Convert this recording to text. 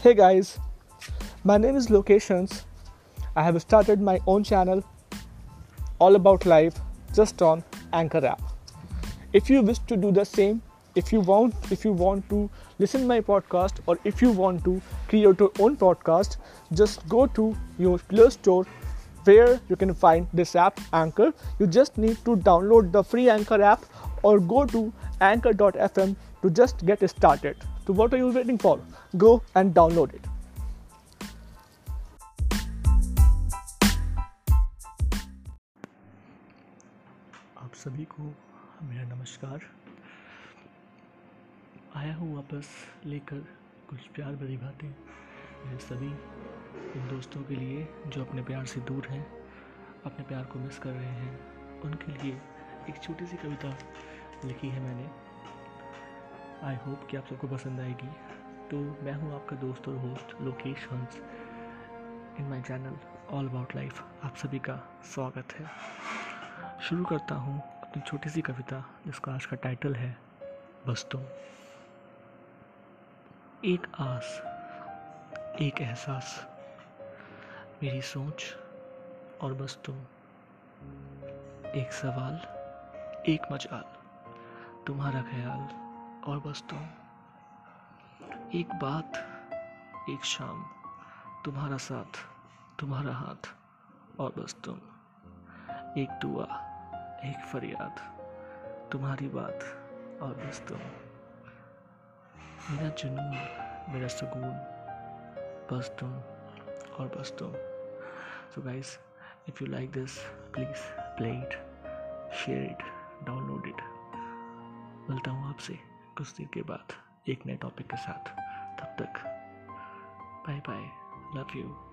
Hey guys, my name is Locations. I have started my own channel all about life just on Anchor app. If you wish to do the same, if you want if you want to listen my podcast or if you want to create your own podcast, just go to your Play Store where you can find this app Anchor. You just need to download the free Anchor app or go to anchor.fm to just get started. So what are you waiting for? Go and download it. आप सभी को मेरा नमस्कार आया हूँ वापस लेकर कुछ प्यार भरी बातें मेरे सभी उन दोस्तों के लिए जो अपने प्यार से दूर हैं, अपने प्यार को मिस कर रहे हैं उनके लिए एक छोटी सी कविता लिखी है मैंने आई होप कि आप सबको पसंद आएगी। तो मैं हूँ आपका दोस्त और host Lokesh Hans. In my channel all about life आप सभी का स्वागत है। शुरू करता हूँ अपनी छोटी सी कविता, जिसका आज का टाइटल है, बस एक आस, एक एहसास, मेरी सोच और बस एक सवाल, एक मजाल, तुम्हारा ख्याल। और बस तुम। एक बात, एक शाम, तुम्हारा साथ, तुम्हारा हाथ, और बस तुम। एक दुआ, एक फरियाद, तुम्हारी बात, और बस तुम। मेरा जुनून, मेरा सुकून, बस तुम, और बस तुम। So guys if you like this please play it share it download it मिलता हूँ आपसे। कुछ देर के बाद एक नए टॉपिक के साथ। तब तक बाय बाय लव यू